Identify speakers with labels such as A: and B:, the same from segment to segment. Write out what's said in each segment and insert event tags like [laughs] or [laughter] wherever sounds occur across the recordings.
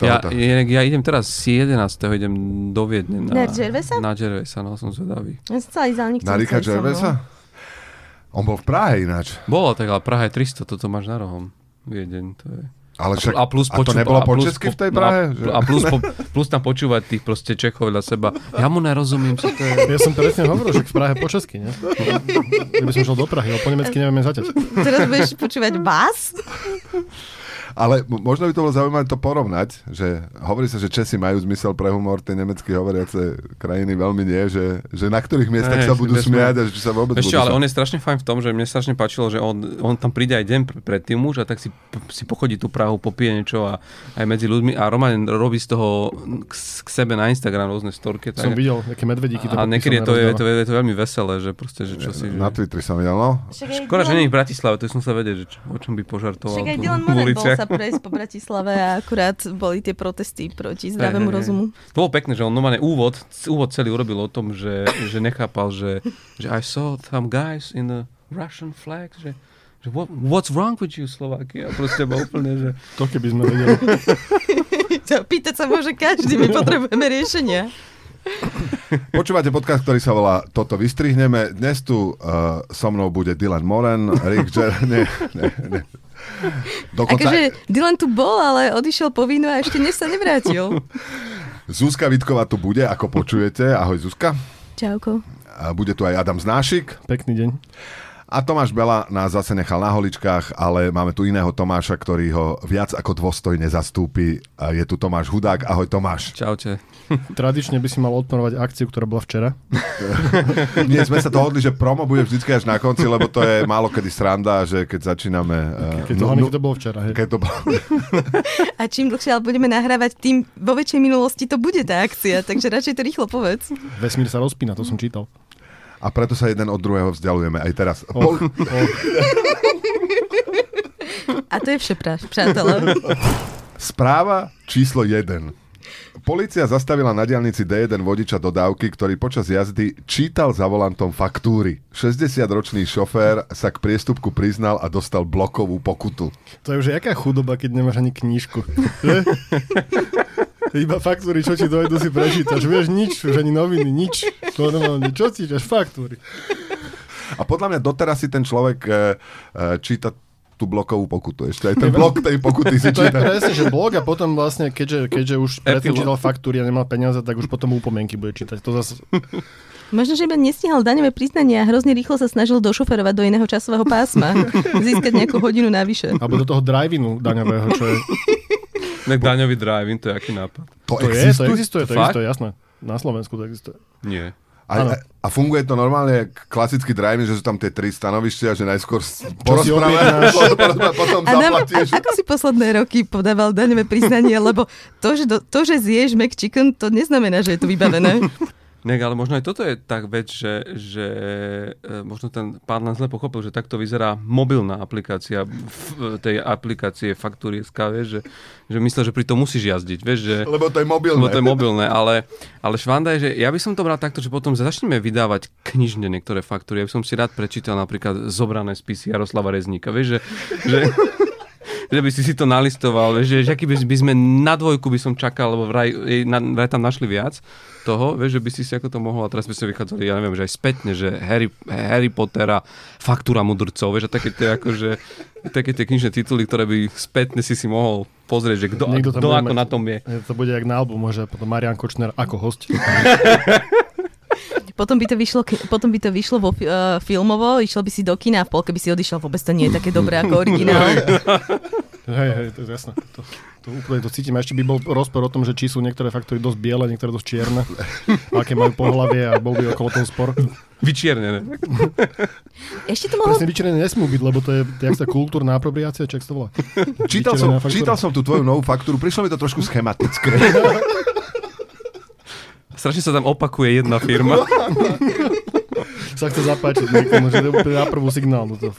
A: Ja, ja, ja idem teraz z 11. idem do Viedne.
B: Na Gervaisa?
A: Na Gervaisa, no som zvedavý.
B: Ja som chcela ísť, ale nikto
C: Na Rika
B: mnou.
C: Gervaisa? On bol v Prahe ináč.
A: Bolo tak, ale Praha je 300, toto máš na rohom. Viedeň, to je...
C: Ale však,
A: a, plus
C: a to
A: poču-
C: nebolo
A: a
C: po
A: plus
C: česky v tej
A: no
C: Prahe?
A: A,
C: že?
A: a plus, po, plus tam počúvať tých proste Čechov vedľa seba. Ja mu nerozumiem, čo to je.
D: Ja som presne hovoril, že v Prahe po česky, nie? Keby som šiel do Prahy, ale po nemecky nevieme zaťať.
B: Teraz budeš počúvať vás?
C: Ale možno by to bolo zaujímavé to porovnať, že hovorí sa, že Česi majú zmysel pre humor, tie nemecky hovoriace krajiny veľmi nie, že, že na ktorých miestach sa budú smiať a že či sa vôbec
A: Ešte,
C: budú
A: ale
C: sa...
A: on je strašne fajn v tom, že mne strašne páčilo, že on, on tam príde aj deň pr- predtým už a tak si, si pochodí tú Prahu, popije niečo a aj medzi ľuďmi a Roman robí z toho k, k sebe na Instagram rôzne storky.
D: Som
A: Tak,
D: videl, aké medvedíky to
A: a niekedy je to, je, to, je to veľmi veselé, že proste, že čo si...
C: Na
A: Že...
C: Twitteri som videl, no.
A: Škoda, že nie je v Bratislave, to som sa vedieť, že čo, o čom by požartoval
B: Však aj Dylan [laughs] Moran bol. Sa prejsť po Bratislave a akurát boli tie protesty proti zdravému
A: hej.
B: rozumu.
A: To bolo pekné, že on normálne úvod, úvod celý urobil o tom, že, že nechápal, že, že I saw some guys in the Russian flag, že, že what, what's wrong with you, Slovakia? A proste bol úplne, že...
D: To keby sme vedeli. [laughs]
B: Pýtať sa môže každý, my potrebujeme riešenia.
C: Počúvate podcast, ktorý sa volá Toto vystrihneme. Dnes tu uh, so mnou bude Dylan Moran, Rick Jer... Nie, nie, nie. [laughs] Dokonca
B: Akože Dylan tu bol, ale odišiel po vínu a ešte dnes sa nevrátil. [laughs]
C: Zuzka Vitková tu bude, ako počujete. Ahoj Zuzka.
B: Čauko.
C: A bude tu aj Adam Znášik.
D: Pekný deň.
C: A Tomáš Bela nás zase nechal na holičkách, ale máme tu iného Tomáša, ktorý ho viac ako dôstojne zastúpi. Je tu Tomáš Hudák. Ahoj Tomáš.
A: Čaute. [laughs]
D: Tradične by si mal odporovať akciu, ktorá bola včera. [laughs]
C: Nie, sme sa dohodli, že promo bude vždy až na konci, lebo to je málo kedy sranda, že keď začíname... Uh,
D: Keď to, hlavne, keď to bolo včera. Hej.
C: keď to bolo...
B: A čím dlhšie ale budeme nahrávať, tým vo väčšej minulosti to bude tá akcia, takže radšej to rýchlo povedz.
D: Vesmír sa rozpína, to som čítal.
C: A preto sa jeden od druhého vzdialujeme aj teraz. Po...
D: Och, och.
B: A to je vše, pra- přátelé.
C: Správa číslo 1. Polícia zastavila na diálnici D1 vodiča dodávky, ktorý počas jazdy čítal za volantom faktúry. 60-ročný šofér sa k priestupku priznal a dostal blokovú pokutu.
D: To je už jaká chudoba, keď nemáš ani knížku. [laughs] Iba faktúry, čo ti dojdu, si prečítaš. Vieš, nič, už ani noviny, nič. To normálne, čo čítaš? Faktúry.
C: A podľa mňa doteraz si ten človek e, e, číta tú blokovú pokutu. Ešte aj ten [laughs] blok tej pokuty si
D: To je
C: číta.
D: presne, že blog a potom vlastne, keďže, keďže už predtým čítal faktúry a nemal peniaze, tak už potom upomienky bude čítať. To zase...
B: Možno, že iba nestihal daňové priznanie a hrozne rýchlo sa snažil došoferovať do iného časového pásma. [laughs] Získať nejakú hodinu navyše.
D: Alebo do toho drive-inu daňového, čo je... [laughs]
A: Nek daňový drive to je aký nápad?
C: To,
D: To je, to
C: existuje?
D: existuje, to
A: Fakt?
D: existuje, jasné. Na Slovensku to existuje.
A: Nie.
C: A, a funguje to normálne jak klasický drive že sú tam tie tri stanovištia, že najskôr porozprávaš, [laughs] potom
B: A, nám, a
C: zaplatíš.
B: ako si posledné roky podával daňové priznanie, lebo to, že, do, to, že zješ McChicken, to neznamená, že je to vybavené. [laughs]
A: Nek, ale možno aj toto je tak vec, že, že e, možno ten pán nás zle pochopil, že takto vyzerá mobilná aplikácia v tej aplikácie faktúry SK, vieš, že, že myslel, že pri tom musíš jazdiť, vieš, že...
C: Lebo to je mobilné.
A: Lebo to je mobilné, ale, ale švanda je, že ja by som to bral takto, že potom začneme vydávať knižne niektoré faktúry. Ja by som si rád prečítal napríklad zobrané spisy Jaroslava Rezníka, vieš, že, že, [laughs] že by si si to nalistoval, že, že aký by, by sme na dvojku by som čakal, lebo vraj, na, vraj tam našli viac toho, vieš, že by si si ako to mohol, a teraz by sme vychádzali, ja neviem, že aj spätne, že Harry, Harry Pottera, faktúra mudrcov, vieš, a také tie akože, také tie knižné tituly, ktoré by spätne si si mohol pozrieť, že kto, kto ako
D: mať-
A: na tom je.
D: To bude jak na albumu, že potom Marian Kočner ako host. [laughs]
B: Potom by to vyšlo, potom by to vyšlo vo, uh, filmovo, išiel by si do kina a v polke by si odišiel, vôbec to nie je také dobré ako originál. [laughs]
D: Hej, hej, to je jasné. To, to úplne to cítim. A ešte by bol rozpor o tom, že či sú niektoré faktory dosť biele, niektoré dosť čierne. [laughs] Aké majú pohlavie a bol by okolo toho spor.
A: Vyčiernené. [laughs]
B: Ešte to mohlo...
D: Presne vyčerené nesmú byť, lebo to je jak sa kultúrna apropriácia, sa to volá. [laughs]
C: Čítal som, čítal som tú tvoju novú faktúru, prišlo mi to trošku schematické.
A: Strašne sa tam opakuje jedna firma.
D: Sa chce zapáčiť niekomu, že to je úplne na prvú signálnu. To.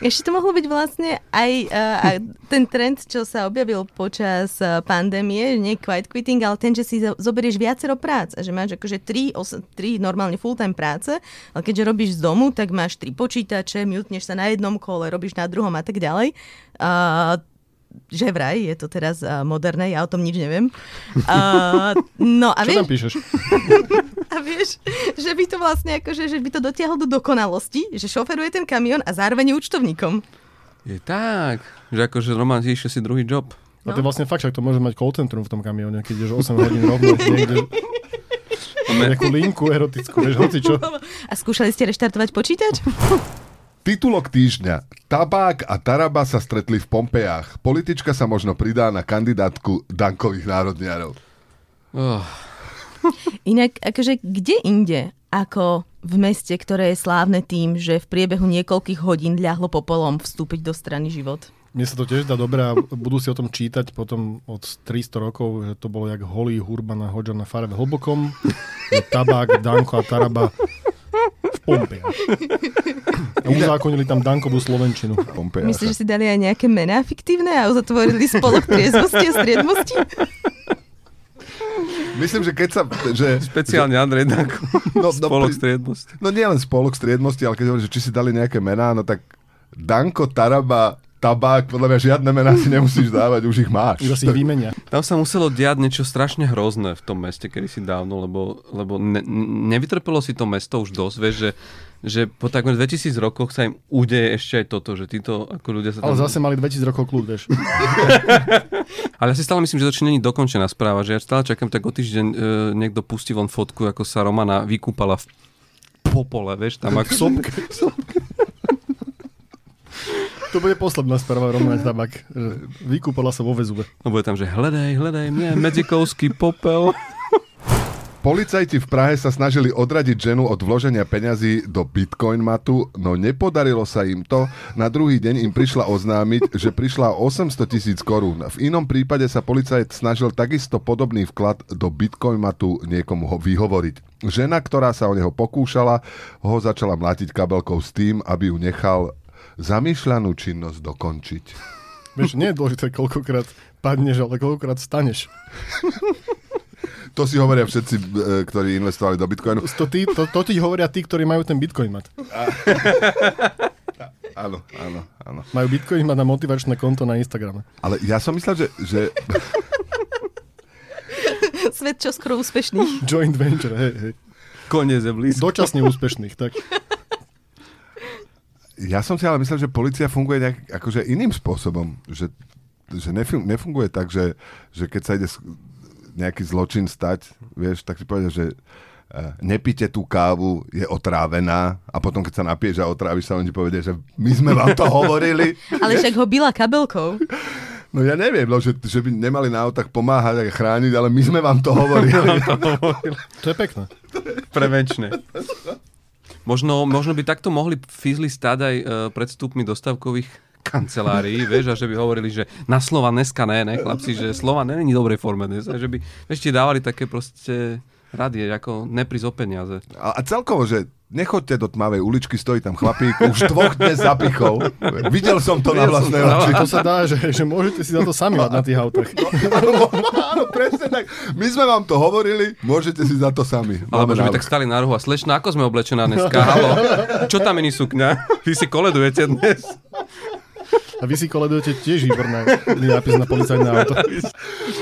B: Ešte to mohlo byť vlastne aj uh, ten trend, čo sa objavil počas uh, pandémie, nie quiet quitting, ale ten, že si zo- zoberieš viacero prác a že máš akože tri, os- tri normálne full-time práce, ale keďže robíš z domu, tak máš tri počítače, mutneš sa na jednom kole, robíš na druhom a tak ďalej. Uh, že vraj, je to teraz uh, moderné, ja o tom nič neviem. Uh, no a
D: Čo
B: vieš,
D: tam píšeš? [laughs]
B: a vieš, že by to vlastne akože, že by to dotiahol do dokonalosti, že šoferuje ten kamión a zároveň je účtovníkom.
A: Je tak, že akože Roman zíše si druhý job.
D: A to je vlastne fakt, však to môže mať call centrum v tom kamióne, keď ideš 8 hodín rovno [laughs] niekde. Nejakú linku erotickú, vieš, hoci čo.
B: A skúšali ste reštartovať počítač? [laughs]
C: Titulok týždňa. Tabák a Taraba sa stretli v Pompejách. Politička sa možno pridá na kandidátku Dankových národniarov.
A: Oh, [laughs]
B: Inak, akože kde inde ako v meste, ktoré je slávne tým, že v priebehu niekoľkých hodín ľahlo popolom vstúpiť do strany život?
D: Mne sa to tiež dá dobré a budú si o tom čítať potom od 300 rokov, že to bolo jak holý hurba na Hodža na fare v hlbokom, [laughs] tabák, Danko a Taraba v Pompejach. A uzákonili tam Dankovú slovenčinu.
C: Pompeja
B: Myslíš, že si dali aj nejaké mená fiktívne a uzatvorili spolok triezvosti a striedmosti?
C: Myslím, že keď sa... Že,
A: Speciálne Andrej Danko.
C: No, no,
A: Spolok
C: pri-
A: striednosti.
C: No nie len spolok striedmosti, ale keď hovoríš, že či si dali nejaké mená, no tak Danko, Taraba, Tabák, podľa mňa žiadne mená si nemusíš dávať, už ich máš.
D: Iba si ich vymenia.
A: Tam sa muselo diať niečo strašne hrozné v tom meste, kedy si dávno, lebo, lebo ne, nevytrpelo si to mesto už dosť, vieš, že, že po takmer 2000 rokoch sa im udeje ešte aj toto, že títo ako ľudia sa tam...
D: Ale zase mali 2000 rokov kľud, vieš. [laughs]
A: Ale ja si stále myslím, že to ešte není dokončená správa, že ja stále čakám, tak o týždeň e, niekto pustí von fotku, ako sa Romana vykúpala v popole, vieš, tam ako...
D: Sopke. [laughs] To bude posledná správa Romana Tabak. Vykúpala sa vo väzube.
A: No bude tam, že hľadaj, hľadaj mňa, medzikovský popel.
C: Policajti v Prahe sa snažili odradiť ženu od vloženia peňazí do Bitcoin matu, no nepodarilo sa im to. Na druhý deň im prišla oznámiť, že prišla o 800 tisíc korún. V inom prípade sa policajt snažil takisto podobný vklad do Bitcoin matu niekomu ho vyhovoriť. Žena, ktorá sa o neho pokúšala, ho začala mlátiť kabelkou s tým, aby ju nechal zamýšľanú činnosť dokončiť. [laughs]
D: Vieš, nie je dôležité, koľkokrát padneš, ale koľkokrát staneš.
C: To si hovoria všetci, e, ktorí investovali do Bitcoinu.
D: To, tí, to, to ti hovoria tí, ktorí majú ten bitcoin mat.
C: Áno, áno, áno.
D: Majú bitcoin mat na motivačné konto na Instagrame.
C: Ale ja som myslel, že, že
B: Svet čo skoro úspešný.
D: Joint venture, hej, hej.
A: Koniec je blízko.
D: Dočasne úspešných, tak.
C: Ja som si ale myslel, že policia funguje nejak, akože iným spôsobom. Že, že nefun- nefunguje tak, že, že keď sa ide nejaký zločin stať, vieš, tak si povedal, že eh, nepíte tú kávu, je otrávená a potom, keď sa napiješ a otráviš sa, oni ti povedia, že my sme vám to hovorili. [laughs]
B: Ale však ho byla kabelkou.
C: No ja neviem, no, že, že by nemali na autách pomáhať a chrániť, ale my sme vám to hovorili. [laughs]
D: To je pekné. [laughs]
A: Prevenčné. Možno, možno by takto mohli fízli stáť aj e, pred vstupmi dostavkových kancelárií, [laughs] vieš, a že by hovorili, že na slova dneska ne, ne, chlapci, že slova není dobrej forme dnes, a že by, vieš, ti dávali také proste rady, ako neprísť o peniaze.
C: A, a celkovo, že nechoďte do tmavej uličky, stojí tam chlapík, už dvoch dnes zapichol. Videl som to na
A: Videl som
C: vlastné
A: na
C: oči.
D: To sa dá, že, že môžete si za to sami mať na tých autách.
C: Áno, áno, presne tak. My sme vám to hovorili, môžete si za to sami.
A: Alebo že by tak stali na rohu a slečna, ako sme oblečená dneska? Halo, čo tam iný sukňa? Vy si koledujete dnes?
D: A vy si koledujete tiež výborný nápis na policajné auto.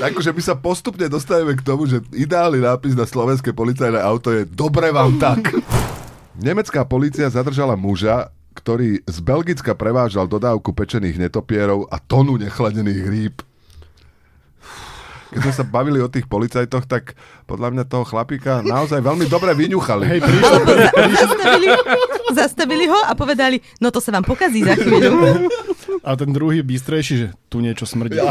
C: Akože my sa postupne dostaneme k tomu, že ideálny nápis na slovenské policajné auto je Dobre vám tak. Nemecká polícia zadržala muža, ktorý z Belgicka prevážal dodávku pečených netopierov a tonu nechladených rýb. Keď sme sa bavili o tých policajtoch, tak podľa mňa toho chlapíka naozaj veľmi dobre vyňuchali.
D: Hej, prišlo,
B: zastavili, zastavili ho a povedali, no to sa vám pokazí za chvíľu.
D: a ten druhý bystrejší, že tu niečo smrdí.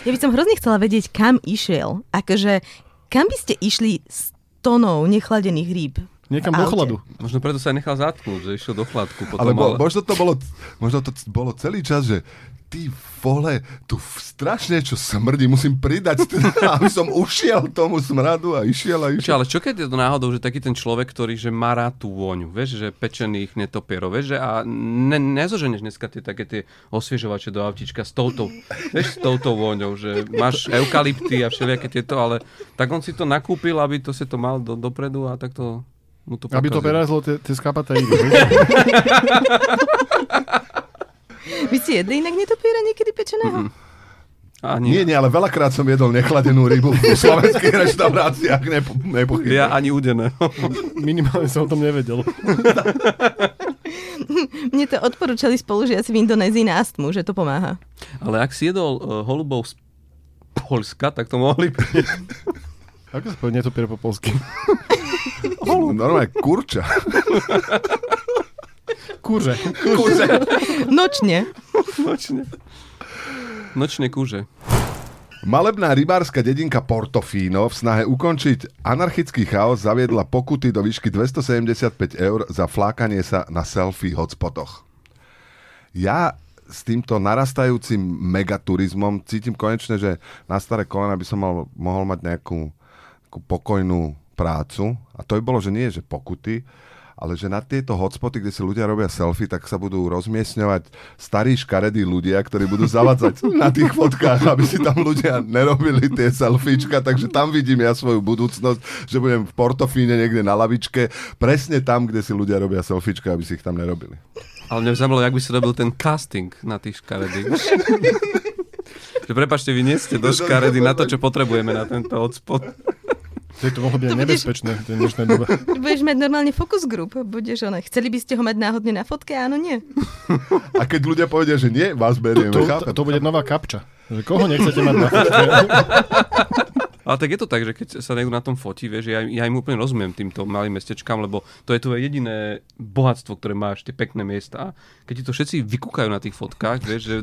B: Ja by som hrozne chcela vedieť, kam išiel. Akože, kam by ste išli s tonou nechladených rýb?
D: Niekam do chladu.
A: Možno preto sa aj nechal zatknúť, že išiel do chladku. Potom,
C: Ale bo,
A: ale...
C: možno, to bolo, možno to bolo celý čas, že ty vole, tu strašne čo smrdí, musím pridať, [laughs] aby som ušiel tomu smradu a išiel a
A: Čo,
C: išiel.
A: ale čo keď je to náhodou, že taký ten človek, ktorý že má rád tú vôňu, vieš, že pečených netopierov, vieš, že a ne, nezoženeš dneska tie také tie osviežovače do autíčka s touto, vieš, s touto vôňou, že máš eukalypty a všelijaké tieto, ale tak on si to nakúpil, aby to si to mal do, dopredu a tak to mu to
D: Aby to prerazilo tie, tie skapaté? [laughs]
B: Vy ste jedli inak netopiera niekedy pečeného?
A: Ani,
C: Nie, nie, ale veľakrát som jedol nechladenú rybu v slovenských reštauráciách, nepo, nepochybne.
A: Ja ani udené. [laughs]
D: Minimálne som o tom nevedel. [laughs]
B: Mne to odporúčali spolužiaci v Indonézii na astmu, že to pomáha.
A: Ale ak si jedol uh, holubov z Polska, tak to mohli.
D: Ako sa povie netopier po polsky? [laughs]
C: Normálne kurča.
D: Kurže.
B: Nočne.
A: Nočne. Nočné kúže.
C: Malebná rybárska dedinka Portofino v snahe ukončiť anarchický chaos zaviedla pokuty do výšky 275 eur za flákanie sa na selfie hotspotoch. Ja s týmto narastajúcim megaturizmom cítim konečne, že na staré kolena by som mal, mohol mať nejakú pokojnú prácu. A to by bolo, že nie, že pokuty, ale že na tieto hotspoty, kde si ľudia robia selfie, tak sa budú rozmiestňovať starí škaredí ľudia, ktorí budú zavadzať [laughs] na tých fotkách, aby si tam ľudia nerobili tie selfiečka, takže tam vidím ja svoju budúcnosť, že budem v Portofíne niekde na lavičke, presne tam, kde si ľudia robia selfiečka, aby si ich tam nerobili.
A: Ale mňa zaujímalo, jak by si robil ten casting na tých škaredých. [laughs] prepačte, vy nie ste do škaredy na to, čo potrebujeme na tento hotspot.
D: To je to mohlo byť
B: To
D: aj
B: budeš-
D: nebezpečné v dnešnej dobe. [laughs]
B: Budeš mať normálne focus group. Budeš ona. Chceli by ste ho mať náhodne na fotke? Áno, nie.
C: A keď ľudia povedia, že nie, vás berieme,
D: To, to, to bude nová kapča. Že koho nechcete mať na [laughs] fotke?
A: Ale tak je to tak, že keď sa niekto na tom fotí, vieš, ja, ja im úplne rozumiem týmto malým mestečkám, lebo to je tvoje jediné bohatstvo, ktoré máš, tie pekné miesta. A keď ti to všetci vykúkajú na tých fotkách, vieš, že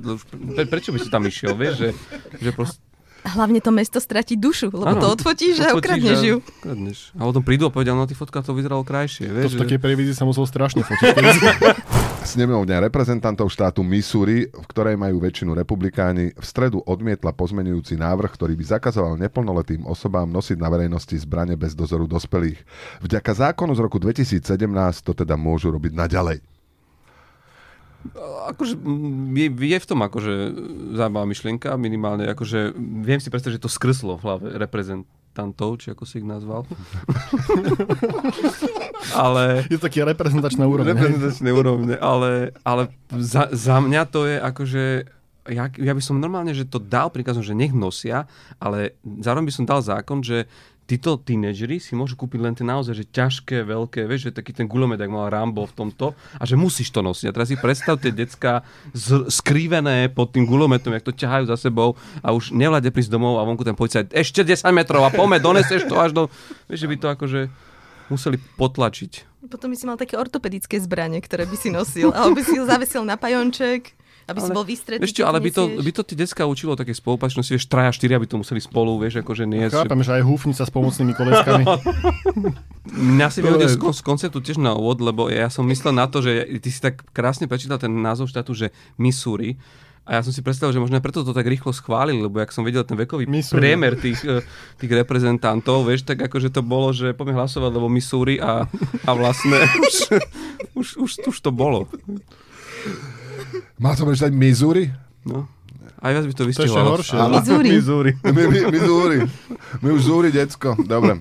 A: pre, prečo by si tam išiel, vieš, že, že proste...
B: Hlavne to mesto stratí dušu, lebo to odfotíš a
A: odfotíš
B: ukradneš ju.
A: Ukradneš. A potom prídu a povedia, no na tých fotkách to vyzeralo krajšie,
D: To
A: vieš.
D: v takej televízii sa musel strašne fotiť. [laughs] [laughs]
C: Snemovňa reprezentantov štátu Missouri, v ktorej majú väčšinu republikáni, v stredu odmietla pozmenujúci návrh, ktorý by zakazoval neplnoletým osobám nosiť na verejnosti zbrane bez dozoru dospelých. Vďaka zákonu z roku 2017 to teda môžu robiť naďalej.
A: Akože mm, je, je v tom akože zaujímavá myšlienka, minimálne akože viem si predstaviť, že to skrslo v hlave reprezentantov, či ako si ich nazval. [laughs] ale
D: Je to taký reprezentačná úroveň.
A: reprezentačné úrovne, ale, ale za, za mňa to je akože ja, ja by som normálne, že to dal príkazom, že nech nosia, ale zároveň by som dal zákon, že títo tínedžeri si môžu kúpiť len tie naozaj, že ťažké, veľké, vieš, že taký ten gulomet, ak mal Rambo v tomto, a že musíš to nosiť. A teraz si predstav tie decka z, skrivené pod tým gulometom, jak to ťahajú za sebou a už nevláde prísť domov a vonku ten policajt, ešte 10 metrov a pome, doneseš to až do... Vieš, že by to akože museli potlačiť.
B: Potom by si mal také ortopedické zbranie, ktoré by si nosil. Alebo by si ho zavesil na pajonček, aby si
A: Ale-
B: bol vystretý. Keď
A: ale by to, by to tí decka učilo také spolupačnosti, vieš, traja, štyria by to museli spolu, vieš, akože nie.
D: Chápem, že aj húfnica s pomocnými koleskami.
A: Mňa si vyhodil
C: je-
A: z, z konceptu tiež na úvod, lebo ja som myslel na to, že ty si tak krásne prečítal ten názov štátu, že Missouri. A ja som si predstavil, že možno preto to tak rýchlo schválili, lebo jak som videl ten vekový
D: Missouri.
A: priemer tých, eh, tých reprezentantov, vieš, tak akože to bolo, že poďme hlasovať, lebo Missouri a, a vlastne už, [laughs] už, už, už to bolo.
C: Má to prečítať Missouri?
A: No. Aj viac by to
D: To je
A: vystihovalo.
D: horšie.
B: Missouri.
A: Missouri. [laughs]
C: My, my, Missouri. My už zúri, decko. Dobre.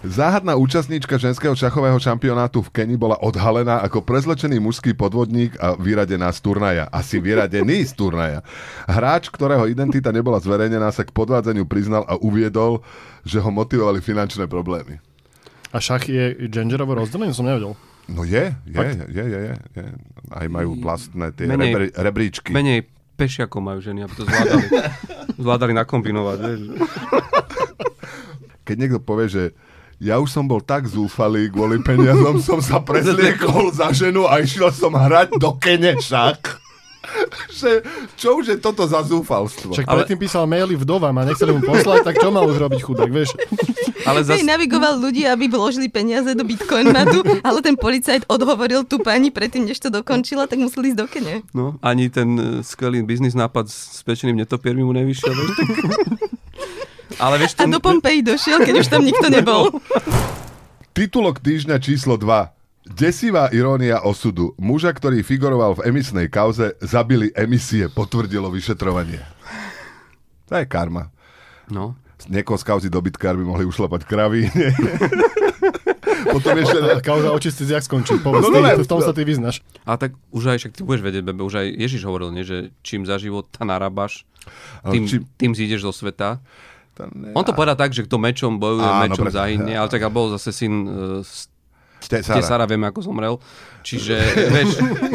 C: Záhadná účastníčka ženského šachového šampionátu v Keni bola odhalená ako prezlečený mužský podvodník a vyradená z turnaja. Asi vyradený z turnaja. Hráč, ktorého identita nebola zverejnená, sa k podvádzaniu priznal a uviedol, že ho motivovali finančné problémy.
D: A šach je genderovo rozdelený? Som nevedel.
C: No je, je, je, je, je, je. Aj majú vlastné tie
A: Menej-
C: rebri, rebríčky.
A: Menej pešiakov majú ženy, aby to zvládali, [laughs] zvládali nakombinovať. Vieš.
C: keď niekto povie, že ja už som bol tak zúfalý kvôli peniazom, som sa [laughs] prezliekol za ženu a išiel som hrať do kene však. [laughs] že, čo už je toto za zúfalstvo?
D: Však
A: Ale-
D: predtým písal maily vdovám a nechceli mu poslať, tak čo mal už robiť chudák, vieš? [laughs]
A: Ale zas,
B: navigoval ľudí, aby vložili peniaze do bitcoinmatu, [laughs] ale ten policajt odhovoril tú pani predtým, než to dokončila, tak museli ísť do kene.
A: no, ani ten uh, skvelý biznis nápad s pečeným netopiermi mu nevyšiel. Vieš. Ale vieš,
B: A
A: to,
B: do Pompeji došiel, keď už tam nikto nebol.
C: Titulok týždňa číslo 2. Desivá irónia osudu. Muža, ktorý figuroval v emisnej kauze, zabili emisie, potvrdilo vyšetrovanie. To je karma.
A: No.
C: niekoho z kauzy dobytkár by mohli ušlapať kravy. [laughs] Potom ešte...
D: Kauza očistí jak skončí. Povedz,
C: No, no,
D: v tom sa ty vyznaš.
A: A tak už aj však ty budeš vedieť, Bebe, už aj Ježiš hovoril, nie, že čím za život narábaš, tým,
C: či-
A: tým zídeš zo sveta.
C: To ne-
A: On to povedal tak, že kto mečom bojuje,
C: Áno,
A: mečom
C: pre-
A: zahynie, [laughs] ale tak a bol zase syn uh, z
C: Tesara.
A: Tesara, vieme, ako zomrel. Čiže, vieš,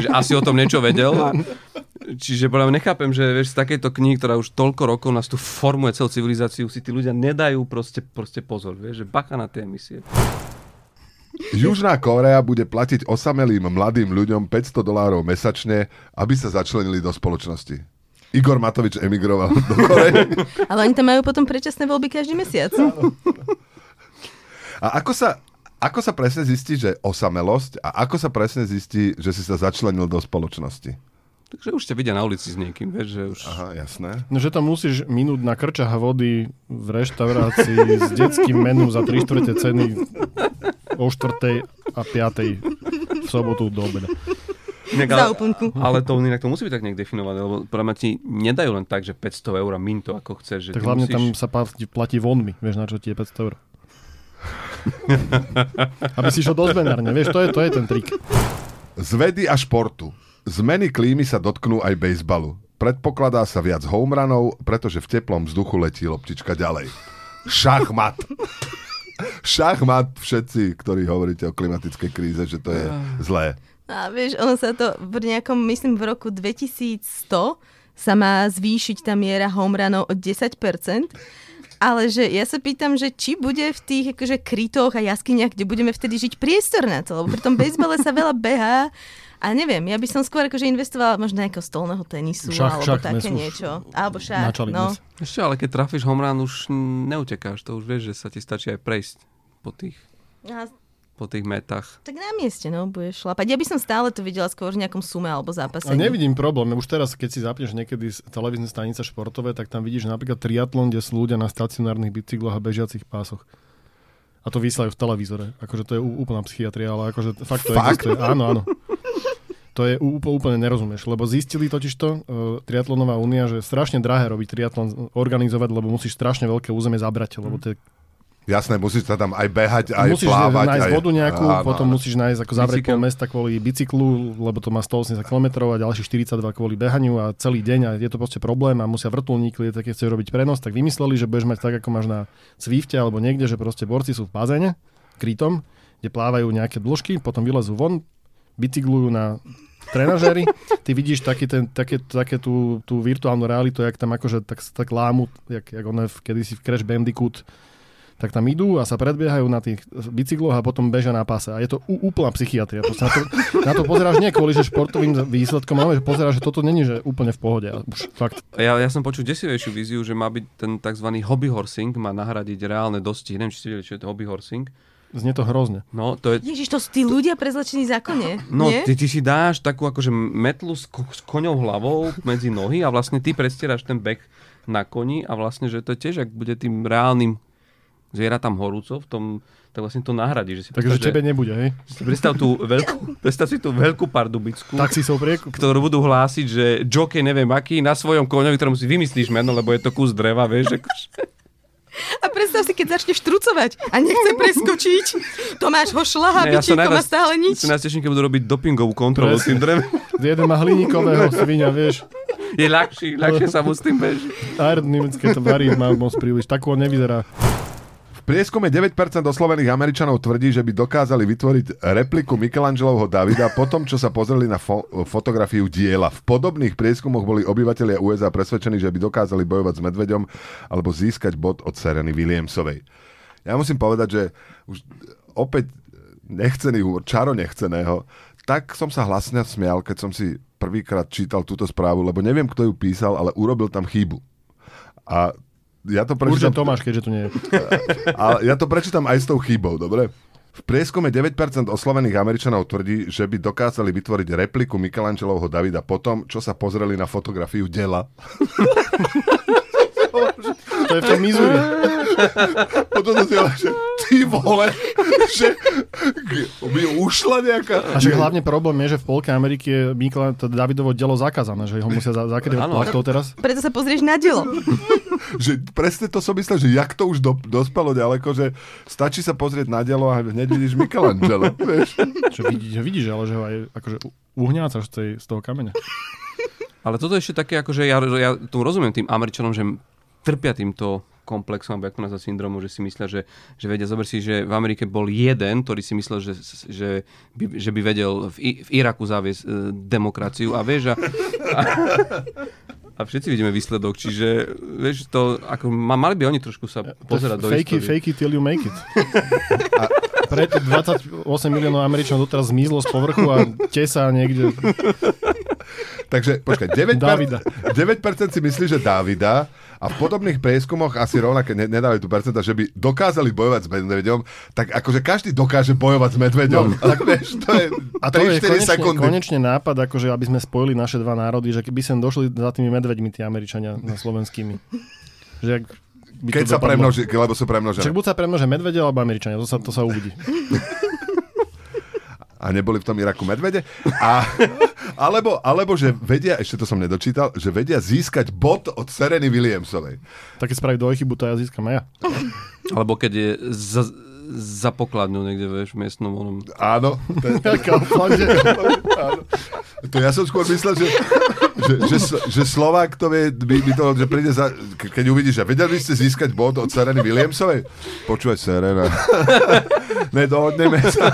A: že asi o tom niečo vedel. Čiže podľa mňa nechápem, že vieš, z takejto knihy, ktorá už toľko rokov nás tu formuje celú civilizáciu, si tí ľudia nedajú proste, proste pozor, vieš, že bacha na tie emisie.
C: Južná Kórea bude platiť osamelým mladým ľuďom 500 dolárov mesačne, aby sa začlenili do spoločnosti. Igor Matovič emigroval do Korei.
B: Ale oni tam majú potom predčasné voľby každý mesiac.
C: A ako sa, ako sa presne zistí, že osamelosť a ako sa presne zistí, že si sa začlenil do spoločnosti?
A: Takže už ťa vidia na ulici s niekým, vieš, že už...
C: Aha, jasné.
D: No, že tam musíš minúť na krčach vody v reštaurácii s detským menu za 3 štvrte ceny o 4. a 5. v sobotu do obeda.
A: Inak,
B: Za
A: ale,
B: úplnku.
A: ale to inak to musí byť tak nejak definované, lebo podľa mňa ti nedajú len tak, že 500 eur a min to ako chceš. Že
D: Tak hlavne
A: musíš...
D: tam sa platí, platí vonmi, vieš na čo ti je 500 eur. [laughs] Aby si šiel do zbenárne, vieš, to je, to je ten trik.
C: Z vedy a športu. Zmeny klímy sa dotknú aj bejsbalu. Predpokladá sa viac homeranov, pretože v teplom vzduchu letí loptička ďalej. Šachmat. [laughs] Šachmat všetci, ktorí hovoríte o klimatickej kríze, že to je zlé.
B: A vieš, ono sa to v nejakom, myslím v roku 2100 sa má zvýšiť tá miera homeranov o 10%. Ale že ja sa pýtam, že či bude v tých akože, krytoch a jaskyniach, kde budeme vtedy žiť priestor na to, lebo pri tom bejsbale sa veľa behá a neviem, ja by som skôr akože investovala možno nejakého stolného tenisu
D: Šach-
B: alebo
D: šach
B: také
D: dnes už
B: niečo. Alebo šach, no.
D: dnes.
A: Ešte, ale keď trafíš homrán, už neutekáš, to už vieš, že sa ti stačí aj prejsť po tých,
B: A
A: po tých metách.
B: tak na mieste, no, budeš šlapať. Ja by som stále to videla skôr v nejakom sume alebo zápase.
D: A nevidím problém. Už teraz, keď si zapneš niekedy z televízne stanice športové, tak tam vidíš napríklad triatlon, kde sú ľudia na stacionárnych bicykloch a bežiacich pásoch. A to vysielajú v televízore. Akože to je úplná psychiatria, ale akože fakt to
C: Fakt?
D: existuje. Áno, áno. To je úplne, nerozumieš, lebo zistili totižto uh, triatlonová únia, že je strašne drahé robiť triatlon, organizovať, lebo musíš strašne veľké územie zabrať, lebo to je
C: Jasné, musíš sa tam aj behať, aj
D: musíš
C: plávať.
D: nájsť
C: aj...
D: vodu nejakú,
C: Áno,
D: potom
C: áno.
D: musíš nájsť ako zavrieť pol mesta kvôli bicyklu, lebo to má 180 km a ďalších 42 kvôli behaniu a celý deň a je to proste problém a musia vrtulník, keď keď chceš robiť prenos, tak vymysleli, že budeš mať tak, ako máš na Swifte alebo niekde, že proste borci sú v bazéne, krytom, kde plávajú nejaké dĺžky, potom vylezú von, bicyklujú na trenažéri, ty vidíš taký ten, také, také tú, tú virtuálnu realitu, jak tam akože tak, tak lámu, jak, jak ono v, kedysi v Crash Bandicoot tak tam idú a sa predbiehajú na tých bicykloch a potom bežia na páse. A je to ú- úplná psychiatria. Proste na, to, na to pozeráš nie kvôli, že športovým výsledkom, ale že pozeráš, že toto není že úplne v pohode. Už fakt.
A: Ja, ja som počul desivejšiu víziu, že má byť ten tzv. hobby horsing, má nahradiť reálne dosti. Neviem, či ste vedeli, čo je to hobby horsing.
D: Znie to hrozne.
A: No, to je...
B: Ježiš, to sú tí ľudia prezlečení v zákone,
A: No,
B: nie?
A: ty, ty si dáš takú akože metlu s, ko- s koňou hlavou medzi nohy a vlastne ty predstieraš ten beh na koni a vlastne, že to je tiež, ak bude tým reálnym zvieratám horúco v tom, tak vlastne to nahradí. Že si
D: Takže
A: predstav,
D: tebe nebude, hej?
A: že, si predstav, tú veľkú, [laughs] predstav si tú veľkú pardubickú,
D: Tak si prieku.
A: ktorú budú hlásiť, že jockey neviem aký, na svojom koňovi, ktorému si vymyslíš meno, lebo je to kus dreva, vieš, akože. [laughs]
B: A predstav si, keď začne štrucovať a nechce preskočiť. Tomáš ho šlaha,
A: Ne,
B: bičíkom a stále nič.
A: Teším, keď budú robiť dopingovú kontrolu s tým drevem.
D: Jeden má hliníkového svinia, vieš.
A: Je ľahší, ľahšie sa mu s tým beží.
D: Aerodynamické to varí má moc príliš. Tak on nevyzerá.
C: Prieskume 9% oslovených Američanov tvrdí, že by dokázali vytvoriť repliku Michelangelovho Davida po tom, čo sa pozreli na fo- fotografiu diela. V podobných prieskumoch boli obyvatelia USA presvedčení, že by dokázali bojovať s medveďom alebo získať bod od Sereny Williamsovej. Ja musím povedať, že už opäť nechcený humor, čaro nechceného, tak som sa hlasne smial, keď som si prvýkrát čítal túto správu, lebo neviem, kto ju písal, ale urobil tam chybu. A ja to
D: Určite
C: prečítam...
D: Tomáš, keďže tu nie je. [laughs]
C: Ale ja to prečítam aj s tou chybou, dobre? V prieskume 9% oslovených Američanov tvrdí, že by dokázali vytvoriť repliku Michelangelovho Davida po tom, čo sa pozreli na fotografiu dela. [laughs]
D: To je v tom Missouri. [laughs]
C: Potom si hovoril, že Ty vole, že by ušla nejaká...
D: A však hlavne problém je, že v polke Ameriky je Mikla, to Davidovo dielo zakázané, že ho musia za- zakrývať plachtou teraz.
B: Preto sa pozrieš na dielo. [laughs]
C: že presne to som myslel, že jak to už do, dospelo ďaleko, že stačí sa pozrieť na dielo a hneď vidíš Michelangelo, [laughs] vieš.
D: Čo vidíš, vidíš ale že ho aj akože uhňácaš z, tej, z toho kameňa.
A: Ale toto je ešte také, akože ja, ja tu rozumiem tým Američanom, že trpia týmto komplexom, alebo ako nazvať syndromu, že si myslia, že, že vedia, zober si, že v Amerike bol jeden, ktorý si myslel, že, že, by, že by vedel v, I- v Iraku zaviesť e, demokraciu a vieš, a, a, a všetci vidíme výsledok, čiže vieš, to, ako, ma- mali by oni trošku sa pozerať do
D: fake, it,
A: histórie.
D: fake it till you make it. A preto 28 miliónov Američanov doteraz zmizlo z povrchu a tesá niekde.
C: Takže počkaj, 9%,
D: Davida.
C: 9% si myslí, že Davida a v podobných prieskumoch asi rovnaké ne, nedali tu percenta, že by dokázali bojovať s medveďom, tak akože každý dokáže bojovať s medveďom. No. Tak vieš, to je
D: A to je
C: 3-4
D: konečne,
C: sekundy.
D: konečne nápad, akože aby sme spojili naše dva národy, že keby sem došli za tými medveďmi tí Američania na slovenskými. Že ak by
C: Keď sa premnoží, lebo sú premnožené.
D: buď sa premnože medvede alebo Američania, to sa, to sa uvidí. [laughs]
C: A neboli v tom Iraku medvede. A, alebo, alebo, že vedia, ešte to som nedočítal, že vedia získať bod od Sereny Williamsovej.
D: Tak keď spraví dvojchybu, to ja získam aj ja.
A: Alebo keď je za, za pokladňou niekde, vieš, v miestnom onom.
C: Áno. To, je-
D: Kauflande. [laughs]
C: áno. to ja som skôr myslel, že, že, že, že Slovák to vie, by, by to, že príde za, ke- keď uvidíš, že vedeli by ste získať bod od Sereny Williamsovej? Počúvaj, Serena. [laughs] Nedohodneme sa.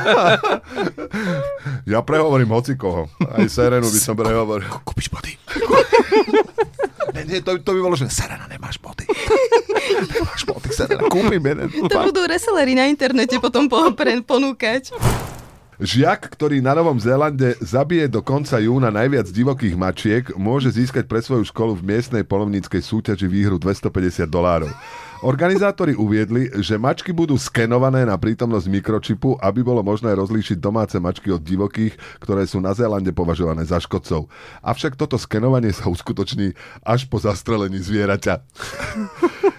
C: ja prehovorím hoci koho. Aj Serenu by som prehovoril. Kúpiš body? [laughs] Nie, nie, to, to by bolo, že Serena, nemáš body. [laughs] nemáš body, Serena, kúpim jeden.
B: To budú resellery na internete potom po, pre, ponúkať.
C: Žiak, ktorý na Novom Zélande zabije do konca júna najviac divokých mačiek, môže získať pre svoju školu v miestnej polovníckej súťaži výhru 250 dolárov. Organizátori uviedli, že mačky budú skenované na prítomnosť mikročipu, aby bolo možné rozlíšiť domáce mačky od divokých, ktoré sú na Zélande považované za škodcov. Avšak toto skenovanie sa uskutoční až po zastrelení zvieraťa.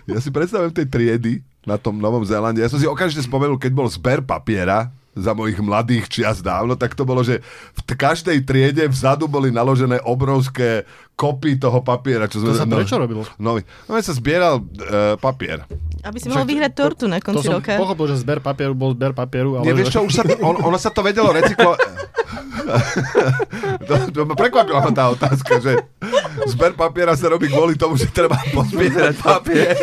C: Ja si predstavujem tej triedy na tom Novom Zélande. Ja som si okamžite spomenul, keď bol zber papiera za mojich mladých čias dávno, tak to bolo, že v t- každej triede vzadu boli naložené obrovské kopy toho papiera. Čo
D: To
C: sme,
D: sa prečo robilo?
C: No, no sa zbieral uh, papier.
B: Aby si mohol vyhrať tortu na
D: To
B: konci
D: som
B: roka.
D: pochopil, že zber papieru bol zber papieru, ale...
C: Nie, vieš čo, už sa, on, ono sa to vedelo recyklovať. [laughs] to, to ma prekvapila ma tá otázka, že zber papiera sa robí kvôli tomu, že treba pozbierať papier.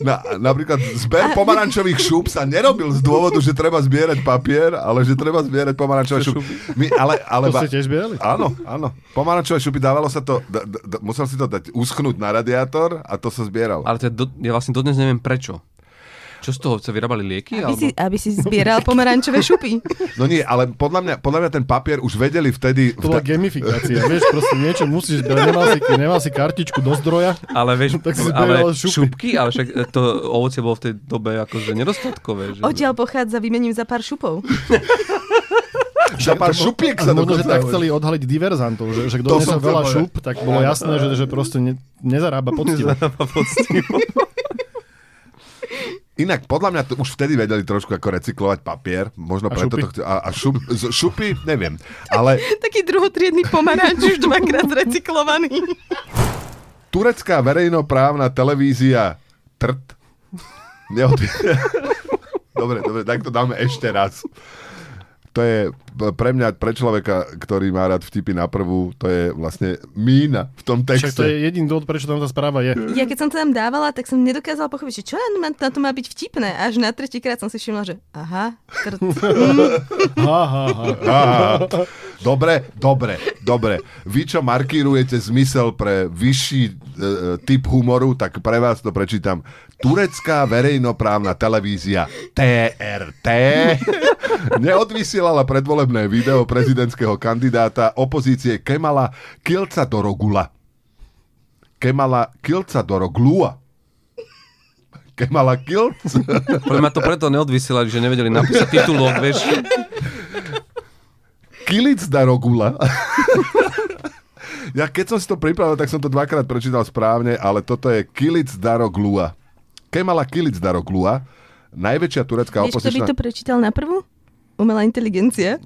C: Na, napríklad zber pomarančových šúp sa nerobil z dôvodu, že treba zbierať papier, ale že treba zbierať pomarančové šupy. My, ale, ale,
D: To ste tiež zbierali?
C: Áno, áno. Pomarančové šupy dávalo sa to, d- d- d- musel si to dať uschnúť na radiátor a to sa zbieralo.
A: Ale to je do, ja vlastne dodnes neviem prečo. Čo z toho? Sa vyrábali lieky?
B: Aby
A: Alebo...
B: si, aby si zbieral pomarančové šupy. [laughs]
C: No nie, ale podľa mňa, podľa mňa ten papier už vedeli vtedy...
D: To bola gamifikácia, [laughs] vieš, proste niečo musíš zbierať, nemal si, nemal si kartičku do zdroja,
A: Ale vieš,
D: Tak si
A: ale
D: šupy.
A: šupky, ale však to ovocie bolo v tej dobe akože nedostatkové. Že...
B: Odtiaľ pochádza, vymením za pár šupov. [laughs]
C: Za pár šupiek sa
D: Možno, že tak chceli odhaliť diverzantov, že, že kto
C: chcel
D: veľa šup, tak bolo jasné, že, že proste ne, nezarába poctivo.
C: Inak podľa mňa to už vtedy vedeli trošku ako recyklovať papier, možno
D: A
C: preto
D: šupy?
C: to chce, a, a šup, z- šupy, neviem, ale [laughs]
B: Taký druhotriedný pomaranč už dvakrát [laughs] zrecyklovaný.
C: turecká verejnoprávna televízia TRT neod... [laughs] dobre, dobre, tak to dáme ešte raz. To je pre mňa, pre človeka, ktorý má rád vtipy na prvú, to je vlastne mína v tom
D: Však
C: texte.
D: to je jediný dôvod, prečo tam tá správa je.
B: Ja keď som to tam dávala, tak som nedokázala pochopiť, čo na, na to má byť vtipné. Až na tretíkrát som si všimla, že aha, trt. [laughs]
D: Ha, ha, ha.
C: Á, dobre, dobre, dobre. Vy, čo markírujete zmysel pre vyšší e, e, typ humoru, tak pre vás to prečítam. Turecká verejnoprávna televízia TRT [laughs] neodvysielala predvolebné video prezidentského kandidáta opozície Kemala Kilca Dorogula. Kemala Kilca Doroglua. Kemala Kilc. [laughs]
A: Podľa mňa to preto neodvysielali, že nevedeli napísať titulok, vieš.
C: Kilic Darogula. ja keď som si to pripravil, tak som to dvakrát prečítal správne, ale toto je Kilic Daroglua. Kemala Kilic Daroglua Najväčšia turecká
B: Vieš, kto by
C: opozičná...
B: to prečítal na prvú? Umelá inteligencia.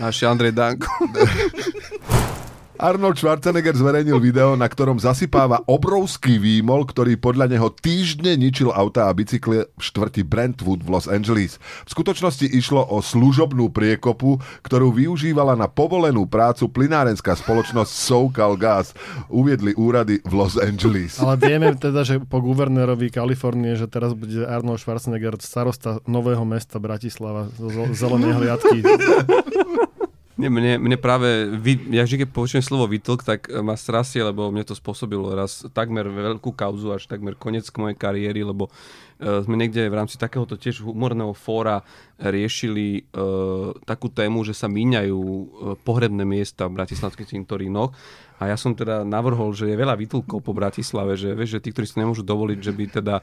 A: Naši Andrej Danko. [laughs]
C: Arnold Schwarzenegger zverejnil video, na ktorom zasypáva obrovský výmol, ktorý podľa neho týždne ničil auta a bicykle v štvrti Brentwood v Los Angeles. V skutočnosti išlo o služobnú priekopu, ktorú využívala na povolenú prácu plinárenská spoločnosť SoCal Gas, uviedli úrady v Los Angeles.
D: Ale vieme teda, že po guvernérovi Kalifornie, že teraz bude Arnold Schwarzenegger starosta nového mesta Bratislava zo zelenej hliadky. [laughs]
A: Nie, mne, mne práve, vy, ja vždy, keď počujem slovo vytlk, tak e, ma strasie, lebo mne to spôsobilo raz takmer veľkú kauzu, až takmer koniec mojej kariéry, lebo uh, sme niekde v rámci takéhoto tiež humorného fóra riešili uh, takú tému, že sa míňajú uh, pohrebné miesta v bratislavských cintorínoch. A ja som teda navrhol, že je veľa vytlkov po Bratislave, že, vieš, že tí, ktorí si nemôžu dovoliť, že by teda,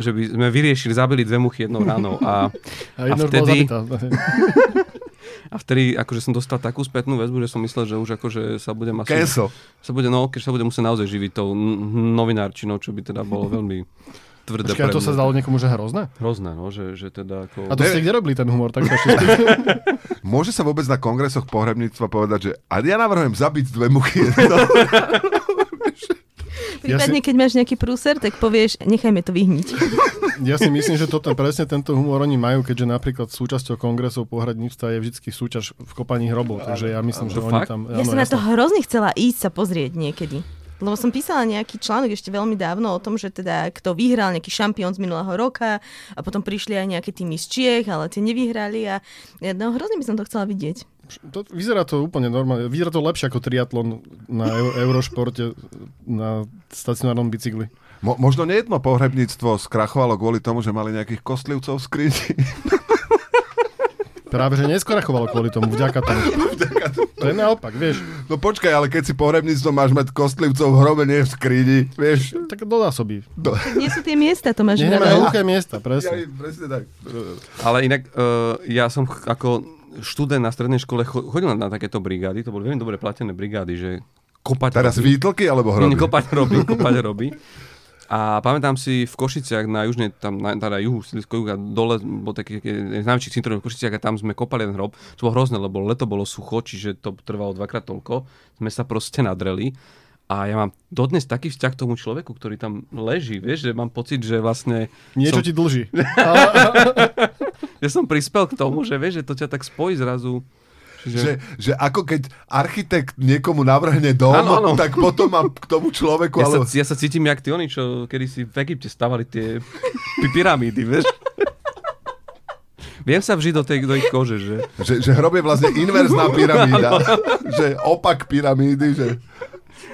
A: že by sme vyriešili, zabili dve muchy jednou ranou. A, [laughs]
D: A bola
A: vtedy-. [laughs] a vtedy akože som dostal takú spätnú väzbu, že som myslel, že už akože sa budem asi...
C: Cancel.
A: Sa bude, no, keď sa bude musieť naozaj živiť tou novinárčinou, čo by teda bolo [laughs] veľmi tvrdé
D: Počkaj, a to sa zdalo niekomu, že hrozné?
A: Hrozné, no, že, že teda ako...
D: A to ste kde robili ten humor? Tak [laughs] [laughs]
C: Môže sa vôbec na kongresoch pohrebníctva povedať, že a ja navrhujem zabiť dve muchy.
B: Prípadne, keď máš nejaký prúser, tak povieš, nechajme to vyhniť.
D: Ja si myslím, že toto, presne tento humor oni majú, keďže napríklad súčasťou kongresov pohradníctva je vždy súťaž v kopaní hrobov, takže ja myslím, že oni
A: fakt?
D: tam...
B: Ja
D: áno,
B: som na to hrozne chcela ísť sa pozrieť niekedy. Lebo som písala nejaký článok ešte veľmi dávno o tom, že teda kto vyhral nejaký šampión z minulého roka a potom prišli aj nejaké týmy z Čiech, ale tie nevyhrali a no, hrozne by som to chcela vidieť.
D: To, vyzerá to úplne normálne. Vyzerá to lepšie ako triatlon na eu, Eurošporte na stacionárnom bicykli.
C: Mo- možno nejedno pohrebníctvo skrachovalo kvôli tomu, že mali nejakých kostlivcov v skrini. [laughs]
D: Práve, že neskorachovalo kvôli tomu, [laughs] vďaka tomu. To je naopak, vieš.
C: No počkaj, ale keď si pohrebníctvo máš mať kostlivcov v hrobe, nie v skrini, vieš.
D: Tak donásobí.
B: Tak nie sú tie miesta, to máš
D: Nie, hluché miesta,
C: Ja,
D: presne.
C: presne tak.
A: Ale inak uh, ja som ch- ako študent na strednej škole cho- chodil na, takéto brigády, to boli veľmi dobre platené brigády, že kopať
C: Teraz
A: roby.
C: výtlky alebo
A: Nie, nie,
C: hroby?
A: kopať robí, kopať robí. A pamätám si v Košiciach na južnej, tam na, teda juhu, Silisko juhu a dole bol taký z najväčších cintorín v Košiciach a tam sme kopali jeden hrob. To bolo hrozné, lebo leto bolo sucho, čiže to trvalo dvakrát toľko. Sme sa proste nadreli. A ja mám dodnes taký vzťah k tomu človeku, ktorý tam leží, vieš, že mám pocit, že vlastne
D: Niečo
A: som,
D: ti dlží. [laughs] [laughs] [laughs]
A: že som prispel k tomu, že vieš, že to ťa tak spojí zrazu. Čiže...
C: Že, že ako keď architekt niekomu navrhne dom,
A: Áno, áno.
C: tak potom mám k tomu človeku,
A: Ja sa,
C: ale...
A: ja sa cítim jak tí oni, čo kedy si v Egypte stavali tie pyramídy, vieš. Viem sa vžiť do, tej, do ich kože, že...
C: Že, že hrob je vlastne inverzná pyramída. že opak pyramídy, že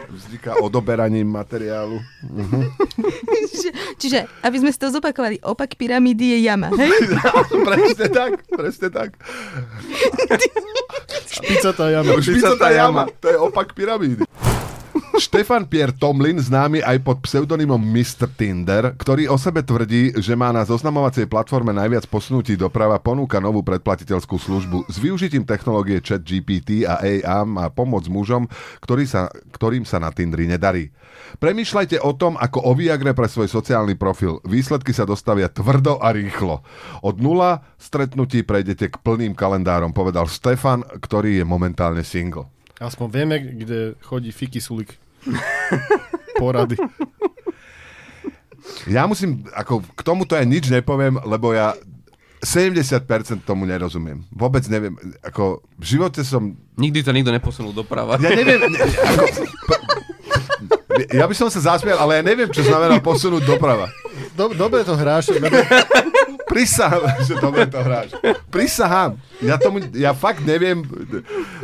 C: vzniká odoberaním materiálu. [laughs]
B: Čiže, čiže, aby sme si to zopakovali, opak pyramídy je jama, hej? [laughs]
C: presne tak, presne tak. [laughs]
D: Špicatá jama.
C: Špicatá jama, to je opak pyramídy. Štefan Pierre Tomlin, známy aj pod pseudonymom Mr. Tinder, ktorý o sebe tvrdí, že má na zoznamovacej platforme najviac posunutí doprava, ponúka novú predplatiteľskú službu. S využitím technológie ChatGPT a AI má pomôcť mužom, ktorý sa, ktorým sa na Tindri nedarí. Premýšľajte o tom, ako o Viagre pre svoj sociálny profil. Výsledky sa dostavia tvrdo a rýchlo. Od nula stretnutí prejdete k plným kalendárom, povedal Štefan, ktorý je momentálne single.
D: Aspoň vieme, kde chodí Fiki Sulik. [laughs] Porady.
C: Ja musím, ako k tomuto ja nič nepoviem, lebo ja 70% tomu nerozumiem. Vôbec neviem, ako v živote som...
A: Nikdy to nikto neposunul doprava.
C: Ja neviem, ne, ako, p- [laughs] ja by som sa zasmial, ale ja neviem, čo znamená posunúť doprava.
D: Do, dobre to hráš. [laughs]
C: Prisahám, že dobre to hráš. Prisahám. Ja, tomu, ja fakt neviem.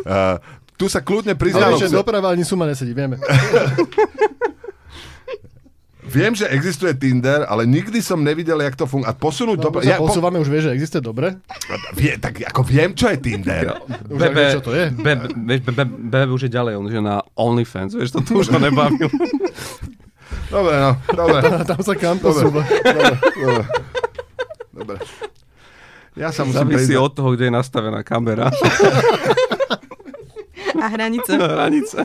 C: Uh, tu sa kľudne
D: Ale
C: priznám.
D: že doprava ani suma nesedí, vieme. [laughs]
C: Viem, že existuje Tinder, ale nikdy som nevidel, jak to funguje. A posunúť
D: No,
C: doprava...
D: sa
C: Ja, po,
D: posúvame, už vieš, že existuje dobre.
C: vie, tak ako viem, čo je Tinder.
D: Už vieš, čo to je.
A: Be, be, vieš, be, be, be, už je ďalej, on je na OnlyFans, vieš, to tu už ho nebavil. [laughs]
C: Dobre, no, dobre. [laughs]
D: Tam sa kam
C: Dobre,
D: posúva.
C: dobre, dobre. dobre. Ja sa musím
A: Závisí od toho, kde je nastavená kamera.
B: A hranice.
A: Hranice.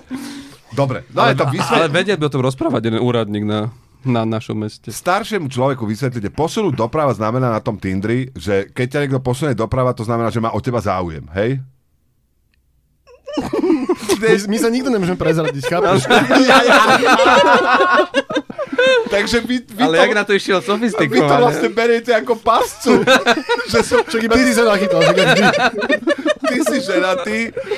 C: Dobre, no ale to
A: ale
C: vysvet...
A: vedel by o tom rozprávať jeden úradník na na našom meste.
C: Staršiemu človeku vysvetlíte, posunúť doprava znamená na tom Tindri, že keď ťa niekto posunie doprava, to znamená, že má o teba záujem, hej? [laughs]
D: My, my sa nikto nemôžeme prezradiť, chápeš? [laughs] [laughs]
C: Takže vy, vy,
A: Ale
C: to,
A: jak na to išiel
C: vy to
A: sofistikovane.
C: vlastne beriete ako pascu. [laughs] že som,
D: Však iba ty si sa nachytal, že
C: ty si ženatý,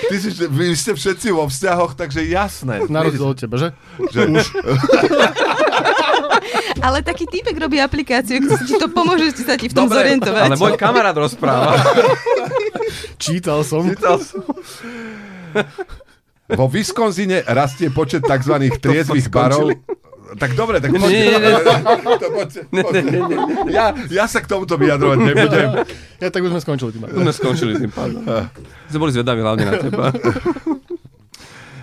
C: ty si, že- vy ste všetci vo vzťahoch, takže jasné.
D: Na rozdiel od teba, že?
C: Že už, [laughs]
B: Ale taký týpek robí aplikáciu, keď ti to pomôže ti sa ti v tom
C: Dobre,
B: zorientovať.
A: Ale môj kamarát rozpráva. [laughs]
D: Čítal som.
A: Čítal som.
C: vo Wisconsine rastie počet tzv. triezvých barov. Tak dobre, tak poďte.
A: nie, nie. [laughs]
C: To poďte, poďte. Ja, ja sa k tomuto vyjadrovať nebudem. [laughs]
D: Ja tak už sme skončili tým.
A: Sme skončili tým pádom. [laughs] Sme boli zvedaví hlavne na teba.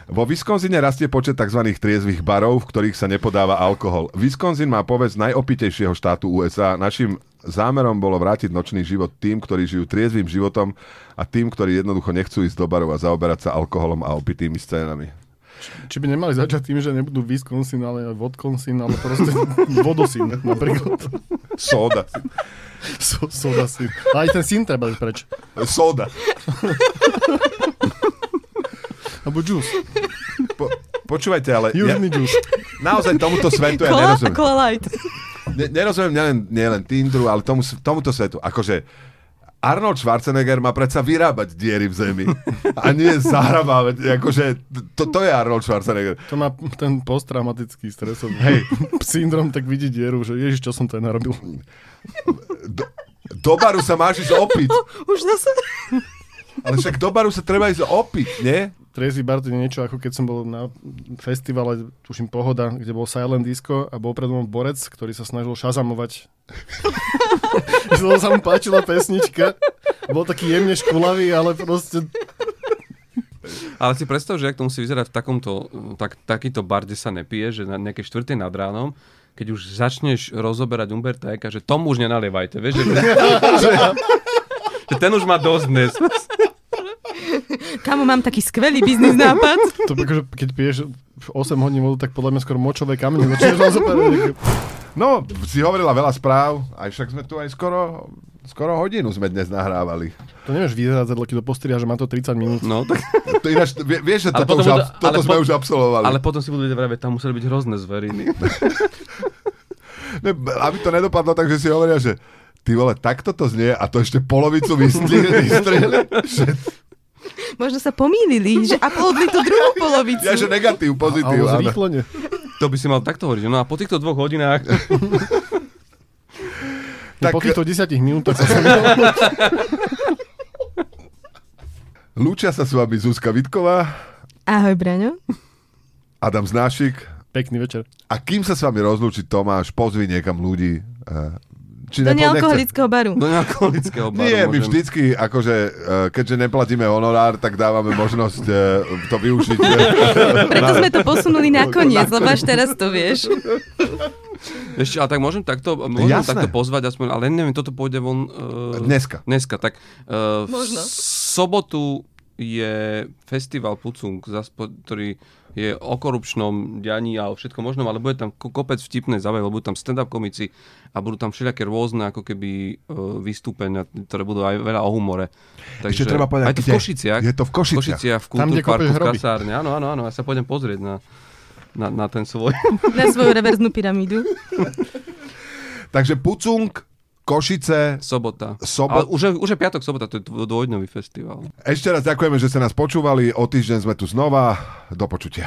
C: Vo Wisconsine rastie počet tzv. triezvých barov, v ktorých sa nepodáva alkohol. Wisconsin má povedz najopitejšieho štátu USA. Našim zámerom bolo vrátiť nočný život tým, ktorí žijú triezvým životom a tým, ktorí jednoducho nechcú ísť do barov a zaoberať sa alkoholom a opitými scénami.
D: Či by nemali začať tým, že nebudú Wisconsin, ale Vodconsin, ale proste [laughs] Vodosin napríklad.
C: Soda.
D: So, sodasin. A aj ten syn treba ísť preč.
C: Soda.
D: Alebo juice.
C: Po, počúvajte, ale ja,
D: Južný juice.
C: naozaj tomuto svetu ja nerozumiem.
B: kola light.
C: Ne, nerozumiem nielen, nielen Tinderu, ale tomu, tomuto svetu. Akože Arnold Schwarzenegger má predsa vyrábať diery v zemi. A nie zahrabávať. Akože to, to je Arnold Schwarzenegger.
D: To má ten posttraumatický stresový Hej. [laughs] syndrom, tak vidí dieru, že ježiš, čo som to aj narobil.
C: Do, do baru sa máš ísť opiť. [laughs]
B: Už zase.
C: Ale však do baru sa treba ísť opiť, nie?
D: Triezvy bar to je niečo, ako keď som bol na festivale, tuším Pohoda, kde bol Silent Disco a bol pred mnou borec, ktorý sa snažil šazamovať. [laughs] to sa mu páčila pesnička. Bol taký jemne škulavý, ale proste...
A: Ale si predstav, že ak to musí vyzerať v takomto, tak, takýto bar, kde sa nepije, že na nejakej štvrtej nad ránom, keď už začneš rozoberať Umberta Eka, že tomu už nenalievajte, vieš, že, [laughs] že, že ten už má dosť dnes.
B: Kamo, mám taký skvelý biznis nápad. [laughs]
D: To akože, keď piješ 8 hodín vodu, tak podľa mňa skoro močové kamene začneš. [laughs]
C: No, si hovorila veľa správ, aj však sme tu aj skoro, skoro hodinu sme dnes nahrávali.
D: To nevieš vyzerať, keď to postriha, že má to 30 minút.
A: No, tak,
C: To ináč, vie, vieš, že
A: Ale
C: toto,
A: potom
C: už,
A: budú-
C: ab- toto sme
A: po-
C: už absolvovali.
A: ale potom si budú vedieť vraviť, tam museli byť hrozné zveriny. [laughs]
C: Ne, aby to nedopadlo tak, že si hovoria, že ty vole, takto to znie a to ešte polovicu vystrihli, vystrihli, že, [laughs]
B: Možno sa pomýlili, že uploadli tú druhú polovicu.
C: ja, že negatív, pozitív. Áno.
D: zrýchlenie.
A: To by si mal takto hovoriť. No a po týchto dvoch hodinách... [laughs]
D: Tak...
C: Tak-
D: Po týchto 10 minútach sa [laughs]
C: Lúčia sa s vami Zuzka Vitková,
B: Ahoj, Braňo.
C: Adam Znášik
D: Pekný večer.
C: a kým sa s vami rozlúči Tomáš, pozvi niekam ľudí. Či
B: Do nealkoholického baru.
A: Do nealkoholického baru
C: Nie, my vždycky, akože, eh, keďže neplatíme honorár, tak dávame možnosť eh, to využiť. [laughs]
B: Preto sme to posunuli nakoniec, lebo až teraz to vieš.
A: Ešte, ale tak môžem takto, môžem
C: Jasné.
A: takto pozvať, aspoň, ale neviem, toto pôjde von... Uh,
C: Dneska.
A: Dneska, tak uh,
B: Možno.
A: v sobotu je festival Pucung, ktorý je o korupčnom dianí a o všetko možnom, ale bude tam ko- kopec vtipnej zábavy, lebo budú tam stand-up komici a budú tam všelijaké rôzne ako keby uh, vystúpenia, ktoré budú aj veľa o humore.
C: Ešte treba povedať,
A: aj to v? Košiciach.
C: Je to v Košiciach.
A: Košiciach, v Kultúrparku, v kasárne. Áno, áno, áno, ja sa pôjdem pozrieť na, na, na ten svoj.
B: Na svoju reverznú pyramídu. [laughs]
C: Takže Pucung, Košice,
A: Sobota.
C: Sobot-
A: Ale už je, už je piatok, sobota, to je dvo- dvojdňový festival.
C: ešte raz ďakujeme, že ste nás počúvali, o týždeň sme tu znova, do počutia.